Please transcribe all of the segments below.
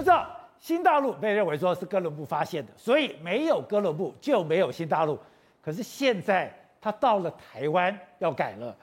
不知道新大陆被认为说是哥伦布发现的，所以没有哥伦布就没有新大陆。可是现在他到了台湾要改了，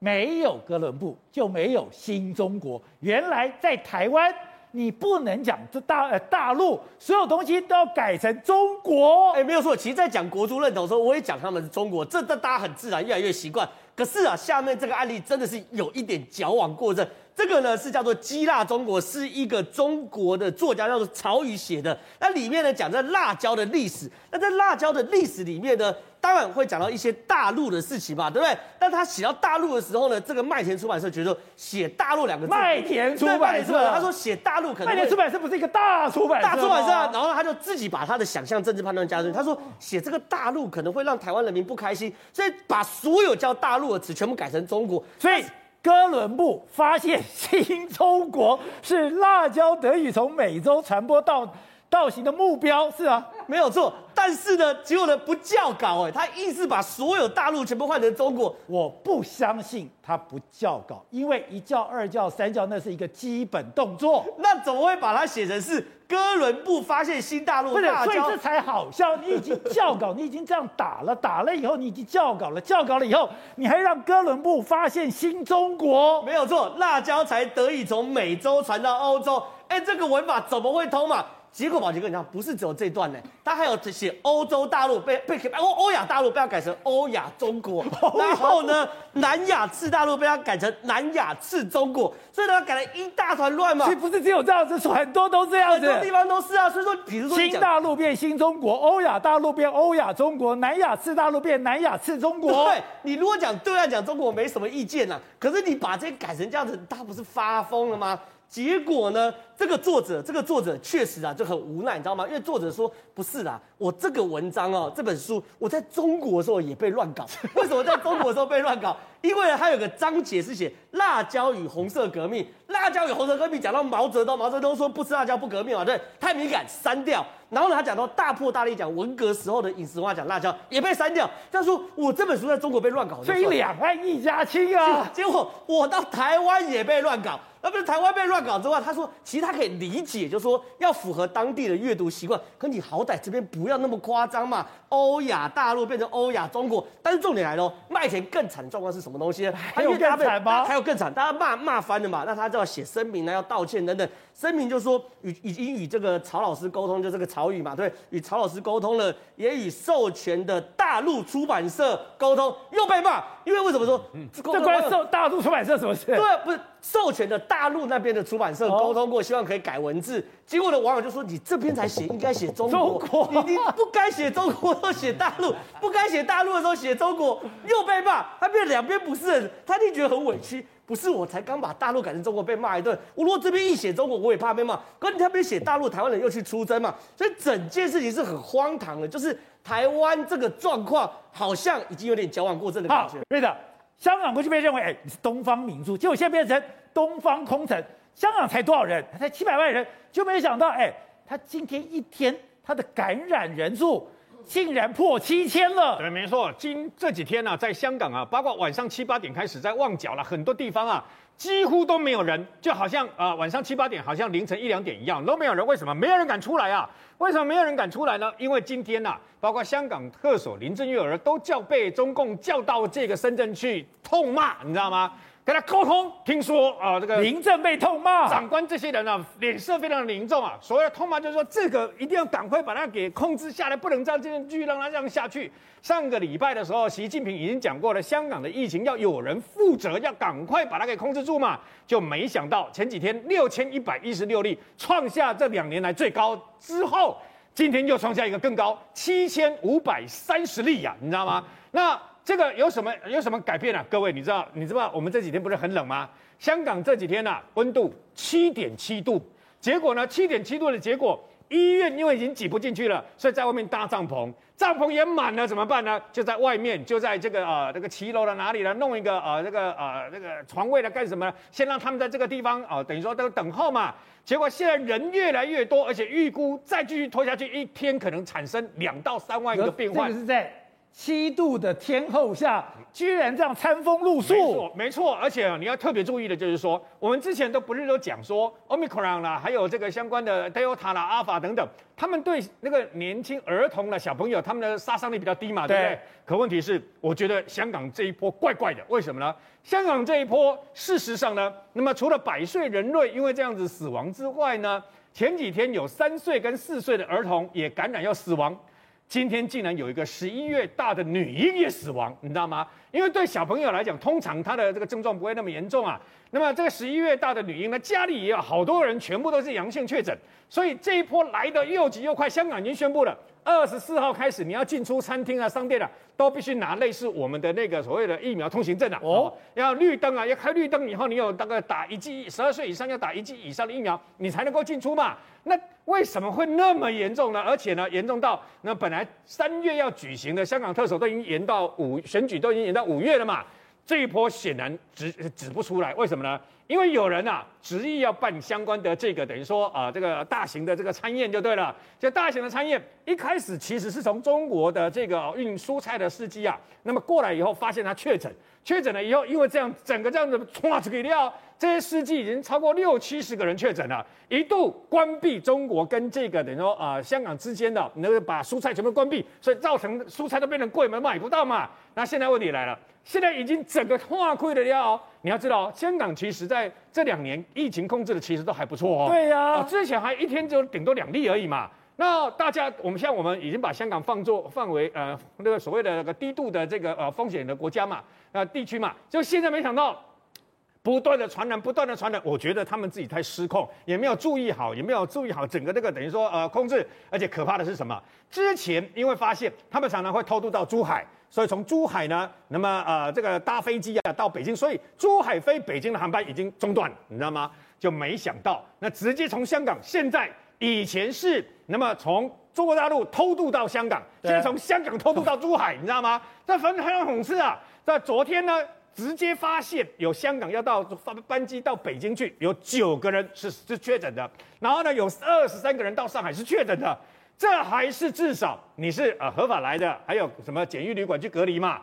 没有哥伦布就没有新中国。原来在台湾。你不能讲这大呃大陆所有东西都要改成中国，哎，没有错。其实，在讲国族认同的时候，我也讲他们是中国，这这大家很自然，越来越习惯。可是啊，下面这个案例真的是有一点矫枉过正。这个呢是叫做《激辣中国》，是一个中国的作家叫做曹禺写的。那里面呢讲这辣椒的历史。那在辣椒的历史里面呢，当然会讲到一些大陆的事情嘛，对不对？但他写到大陆的时候呢，这个麦田出版社觉得写大陆两个字，麦田出版社，他说写大陆可能，麦田出版社不是一个大出版社，大出版社啊，然后他就自己把他的想象政治判断加进去。他说写这个大陆可能会让台湾人民不开心，所以把所有叫大陆的词全部改成中国。所以哥伦布发现新中国是辣椒得以从美洲传播到。造型的目标是啊，没有错，但是呢，结果呢不叫稿哎，他硬是把所有大陆全部换成中国。我不相信他不叫稿，因为一叫、二叫、三叫那是一个基本动作。那怎么会把它写成是哥伦布发现新大陆？不是，所以这才好笑。你已经叫稿，你已经这样打了，打了以后你已经叫稿了，叫稿了以后你还让哥伦布发现新中国？没有错，辣椒才得以从美洲传到欧洲。哎，这个文法怎么会通嘛？结果宝杰哥，你看，不是只有这段呢，他还有写欧洲大陆被被欧欧亚大陆被他改成欧亚中国，然后呢，南亚次大陆被他改成南亚次中国，所以他改了一大团乱嘛。其实不是只有这样子，很多都这样子，很多地方都是啊。所以说，比如说新大陆变新中国，欧亚大陆变欧亚中国，南亚次大陆变南亚次中国。对，你如果讲对岸讲中国，我没什么意见呐、啊。可是你把这些改成这样子，他不是发疯了吗？结果呢？这个作者，这个作者确实啊就很无奈，你知道吗？因为作者说不是啦，我这个文章哦，这本书我在中国的时候也被乱搞。为什么在中国的时候被乱搞？因为它有个章节是写辣椒与红色革命，辣椒与红色革命讲到毛泽东，毛泽东说不吃辣椒不革命啊，对，太敏感删掉。然后呢，他讲到大破大立讲文革时候的饮食文化讲辣椒也被删掉。他说我这本书在中国被乱搞，所以两岸一家亲啊。结果我到台湾也被乱搞。那不是台湾被乱搞之外，他说其实他可以理解，就是说要符合当地的阅读习惯。可你好歹这边不要那么夸张嘛，欧亚大陆变成欧亚中国。但是重点来了，麦田更惨的状况是什么东西呢？还有更惨吗？还有更惨，大家骂骂翻了嘛？那他就要写声明呢，要道歉等等。声明就说与已经与这个曹老师沟通，就这个曹宇嘛，对，与曹老师沟通了，也与授权的大陆出版社沟通，又被骂。因为为什么说？嗯，这关授大陆出版社什么事？对，不是授权的大陆那边的出版社沟通过，希望可以改文字。结果的网友就说：“你这边才写，应该写中国，中国你你不该写中国，都写大陆，不该写大陆的时候写中国，又被骂，他变两边不是人，他一定觉得很委屈。不是我才刚把大陆改成中国被骂一顿，我如果这边一写中国，我也怕被骂。可是你那边写大陆，台湾人又去出征嘛，所以整件事情是很荒唐的，就是台湾这个状况好像已经有点矫枉过正的感觉。对的，香港过去被认为哎你是东方明珠，结果现在变成东方空城。香港才多少人？才七百万人，就没想到哎，他今天一天他的感染人数。竟然破七千了！对，没错。今这几天呢、啊，在香港啊，包括晚上七八点开始，在旺角了很多地方啊，几乎都没有人，就好像啊、晚上七八点，好像凌晨一两点一样，都没有人。为什么？没有人敢出来啊？为什么没有人敢出来呢？因为今天呐、啊，包括香港特首林郑月娥都叫被中共叫到这个深圳去痛骂，你知道吗？跟他沟通，听说啊，这个林郑被痛骂，长官这些人啊，脸色非常的凝重啊。所谓的痛骂就是说，这个一定要赶快把它给控制下来，不能这样继续让他这样下去。上个礼拜的时候，习近平已经讲过了，香港的疫情要有人负责，要赶快把它给控制住嘛。就没想到前几天六千一百一十六例，创下这两年来最高之后，今天又创下一个更高七千五百三十例呀，你知道吗？那。这个有什么有什么改变啊？各位，你知道你知道我们这几天不是很冷吗？香港这几天呐、啊，温度七点七度，结果呢，七点七度的结果，医院因为已经挤不进去了，所以在外面搭帐篷，帐篷也满了，怎么办呢？就在外面，就在这个呃这个骑楼的哪里呢，弄一个呃这个呃这个床位来干什么呢？先让他们在这个地方啊、呃，等于说都等候嘛。结果现在人越来越多，而且预估再继续拖下去，一天可能产生两到三万个病患。这个是在。七度的天候下，居然这样餐风露宿。没错，没错。而且你要特别注意的就是说，我们之前都不是都讲说，Omicron 啦，还有这个相关的 Delta 啦、alpha 等等，他们对那个年轻儿童的小朋友，他们的杀伤力比较低嘛，对不对？可问题是，我觉得香港这一波怪怪的，为什么呢？香港这一波，事实上呢，那么除了百岁人类因为这样子死亡之外呢，前几天有三岁跟四岁的儿童也感染要死亡。今天竟然有一个十一月大的女婴也死亡，你知道吗？因为对小朋友来讲，通常他的这个症状不会那么严重啊。那么这个十一月大的女婴呢，家里也有好多人全部都是阳性确诊，所以这一波来的又急又快。香港已经宣布了，二十四号开始，你要进出餐厅啊、商店啊，都必须拿类似我们的那个所谓的疫苗通行证啊。哦，要绿灯啊，要开绿灯以后，你有大概打一剂，十二岁以上要打一剂以上的疫苗，你才能够进出嘛。那为什么会那么严重呢？而且呢，严重到那本来三月要举行的香港特首都已经延到五，选举都已经延到五月了嘛。这一波显然指指不出来，为什么呢？因为有人啊执意要办相关的这个等于说啊这个大型的这个餐宴就对了。就大型的餐宴一开始其实是从中国的这个运蔬菜的司机啊，那么过来以后发现他确诊，确诊了以后，因为这样整个这样子唰这个料。这些司机已经超过六七十个人确诊了，一度关闭中国跟这个等于说啊、香港之间的，那个把蔬菜全部关闭，所以造成蔬菜都变成贵门，买不到嘛。那现在问题来了，现在已经整个化溃了了。你要知道，香港其实在这两年疫情控制的其实都还不错哦。对呀、啊，之前还一天就顶多两例而已嘛。那大家，我们现在我们已经把香港放作范围呃那个所谓的那个低度的这个呃风险的国家嘛，呃地区嘛，就现在没想到。不断的传染，不断的传染，我觉得他们自己太失控，也没有注意好，也没有注意好整个这个等于说呃控制，而且可怕的是什么？之前因为发现他们常常会偷渡到珠海，所以从珠海呢，那么呃这个搭飞机啊到北京，所以珠海飞北京的航班已经中断，你知道吗？就没想到那直接从香港，现在以前是那么从中国大陆偷渡到香港，现在从香港偷渡到珠海，你知道吗？这很很讽刺啊！在昨天呢。直接发现有香港要到班班机到北京去，有九个人是是确诊的，然后呢有二十三个人到上海是确诊的，这还是至少你是呃合法来的，还有什么检疫旅馆去隔离嘛？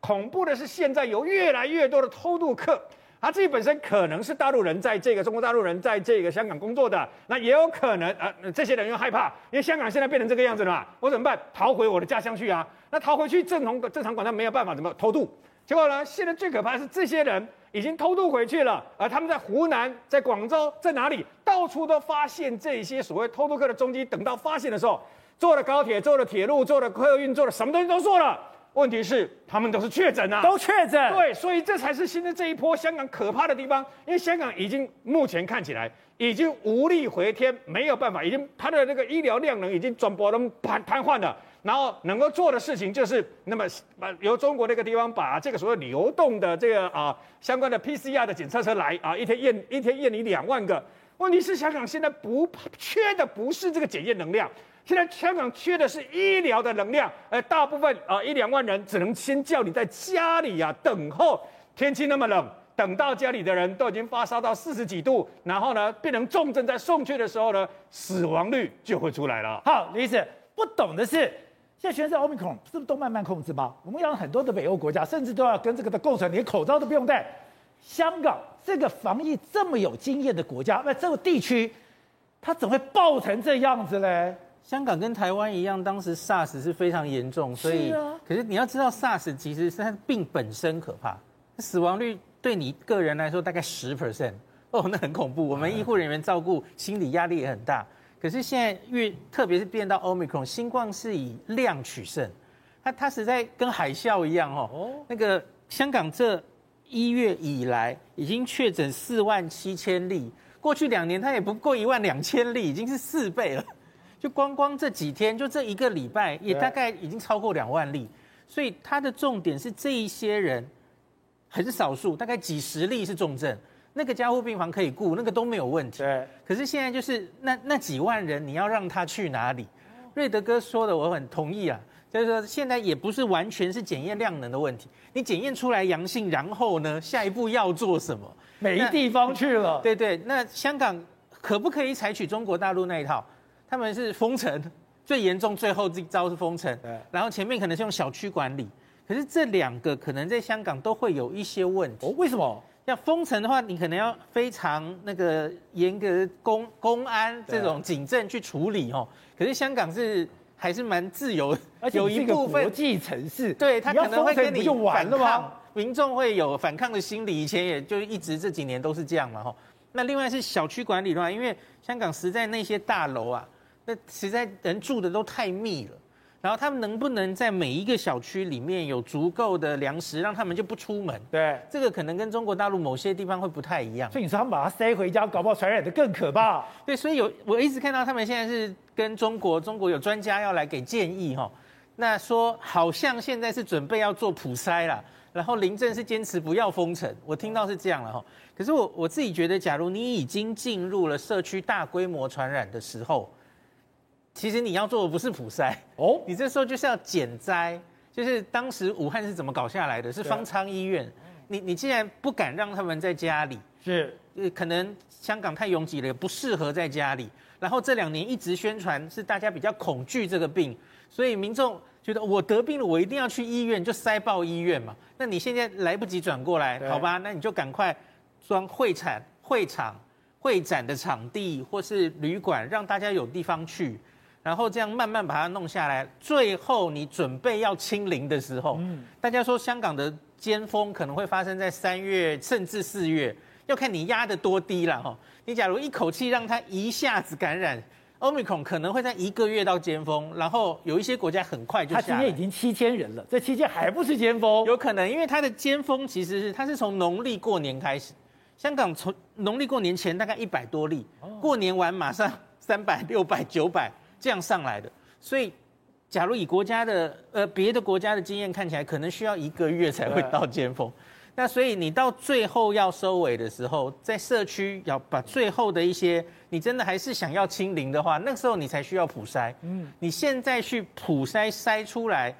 恐怖的是现在有越来越多的偷渡客，他自己本身可能是大陆人，在这个中国大陆人在这个香港工作的，那也有可能啊、呃、这些人又害怕，因为香港现在变成这个样子了嘛，我怎么办？逃回我的家乡去啊？那逃回去正常正常管他没有办法，怎么偷渡？结果呢？现在最可怕的是这些人已经偷渡回去了，而他们在湖南、在广州、在哪里，到处都发现这些所谓偷渡客的踪迹。等到发现的时候，坐了高铁、坐了铁路、坐了客运、坐了什么东西都做了。问题是他们都是确诊啊，都确诊。对，所以这才是现在这一波香港可怕的地方。因为香港已经目前看起来已经无力回天，没有办法，已经它的那个医疗量能已经转播都瘫瘫痪了。然后能够做的事情就是，那么把由中国那个地方把这个所谓流动的这个啊相关的 PCR 的检测车来啊，一天验一天验你两万个。问题是香港现在不缺的不是这个检验能量，现在香港缺的是医疗的能量。呃，大部分啊一两万人只能先叫你在家里、啊、等候，天气那么冷，等到家里的人都已经发烧到四十几度，然后呢变成重症，在送去的时候呢，死亡率就会出来了。好，李医师不懂的是。现在全世界奥密克戎是不是都慢慢控制吗？我们要很多的北欧国家，甚至都要跟这个的共存，连口罩都不用戴。香港这个防疫这么有经验的国家，那这个地区，它怎么会爆成这样子嘞？香港跟台湾一样，当时 SARS 是非常严重，所以，是啊、可是你要知道，SARS 其实是它病本身可怕，死亡率对你个人来说大概十 percent，哦，那很恐怖。我们医护人员照顾，心理压力也很大。可是现在越特别是变到 Omicron，新冠是以量取胜，它它实在跟海啸一样哦。哦。那个香港这一月以来已经确诊四万七千例，过去两年它也不过一万两千例，已经是四倍了。就光光这几天，就这一个礼拜，也大概已经超过两万例。所以它的重点是这一些人很少数，大概几十例是重症。那个加护病房可以顾，那个都没有问题。对。可是现在就是那那几万人，你要让他去哪里？瑞德哥说的我很同意啊，就是说现在也不是完全是检验量能的问题，你检验出来阳性，然后呢，下一步要做什么？没地方去了。对对，那香港可不可以采取中国大陆那一套？他们是封城，最严重最后这招是封城，对然后前面可能是用小区管理，可是这两个可能在香港都会有一些问题。哦，为什么？要封城的话，你可能要非常那个严格公公安这种警政去处理哦。可是香港是还是蛮自由，而且有一部分国际城市，对他可能会跟你就完了吗？民众会有反抗的心理，以前也就一直这几年都是这样嘛哈。那另外是小区管理的话，因为香港实在那些大楼啊，那实在人住的都太密了。然后他们能不能在每一个小区里面有足够的粮食，让他们就不出门？对，这个可能跟中国大陆某些地方会不太一样。所以你说他们把它塞回家，搞不好传染的更可怕。对，所以有我一直看到他们现在是跟中国，中国有专家要来给建议哈。那说好像现在是准备要做普筛了，然后林郑是坚持不要封城，我听到是这样了哈。可是我我自己觉得，假如你已经进入了社区大规模传染的时候。其实你要做的不是普筛哦，你这时候就是要减灾，就是当时武汉是怎么搞下来的？是方舱医院。你你既然不敢让他们在家里，是，可能香港太拥挤了，也不适合在家里。然后这两年一直宣传是大家比较恐惧这个病，所以民众觉得我得病了，我一定要去医院，就塞爆医院嘛。那你现在来不及转过来，好吧？那你就赶快装会产、会场、会展的场地或是旅馆，让大家有地方去。然后这样慢慢把它弄下来，最后你准备要清零的时候，嗯，大家说香港的尖峰可能会发生在三月甚至四月，要看你压得多低了哈。你假如一口气让它一下子感染，Omicron 可能会在一个月到尖峰，然后有一些国家很快就下今天已经七千人了，这期间还不是尖峰？有可能，因为它的尖峰其实是它是从农历过年开始，香港从农历过年前大概一百多例，过年完马上三百、六百、九百。这样上来的，所以，假如以国家的呃别的国家的经验看起来，可能需要一个月才会到尖峰。那所以你到最后要收尾的时候，在社区要把最后的一些，你真的还是想要清零的话，那时候你才需要普筛。嗯，你现在去普筛筛出来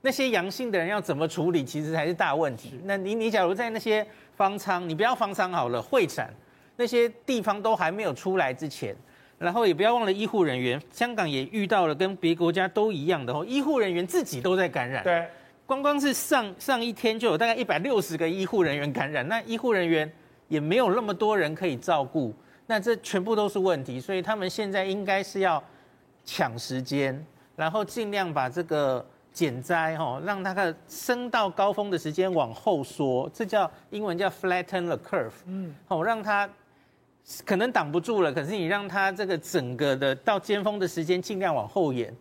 那些阳性的人要怎么处理，其实才是大问题。那你你假如在那些方舱，你不要方舱好了，会展那些地方都还没有出来之前。然后也不要忘了医护人员，香港也遇到了跟别国家都一样的哦，医护人员自己都在感染。对，光光是上上一天就有大概一百六十个医护人员感染，那医护人员也没有那么多人可以照顾，那这全部都是问题，所以他们现在应该是要抢时间，然后尽量把这个减灾哈，让它的升到高峰的时间往后缩，这叫英文叫 flatten the curve，嗯，好，让它。可能挡不住了，可是你让它这个整个的到尖峰的时间尽量往后延。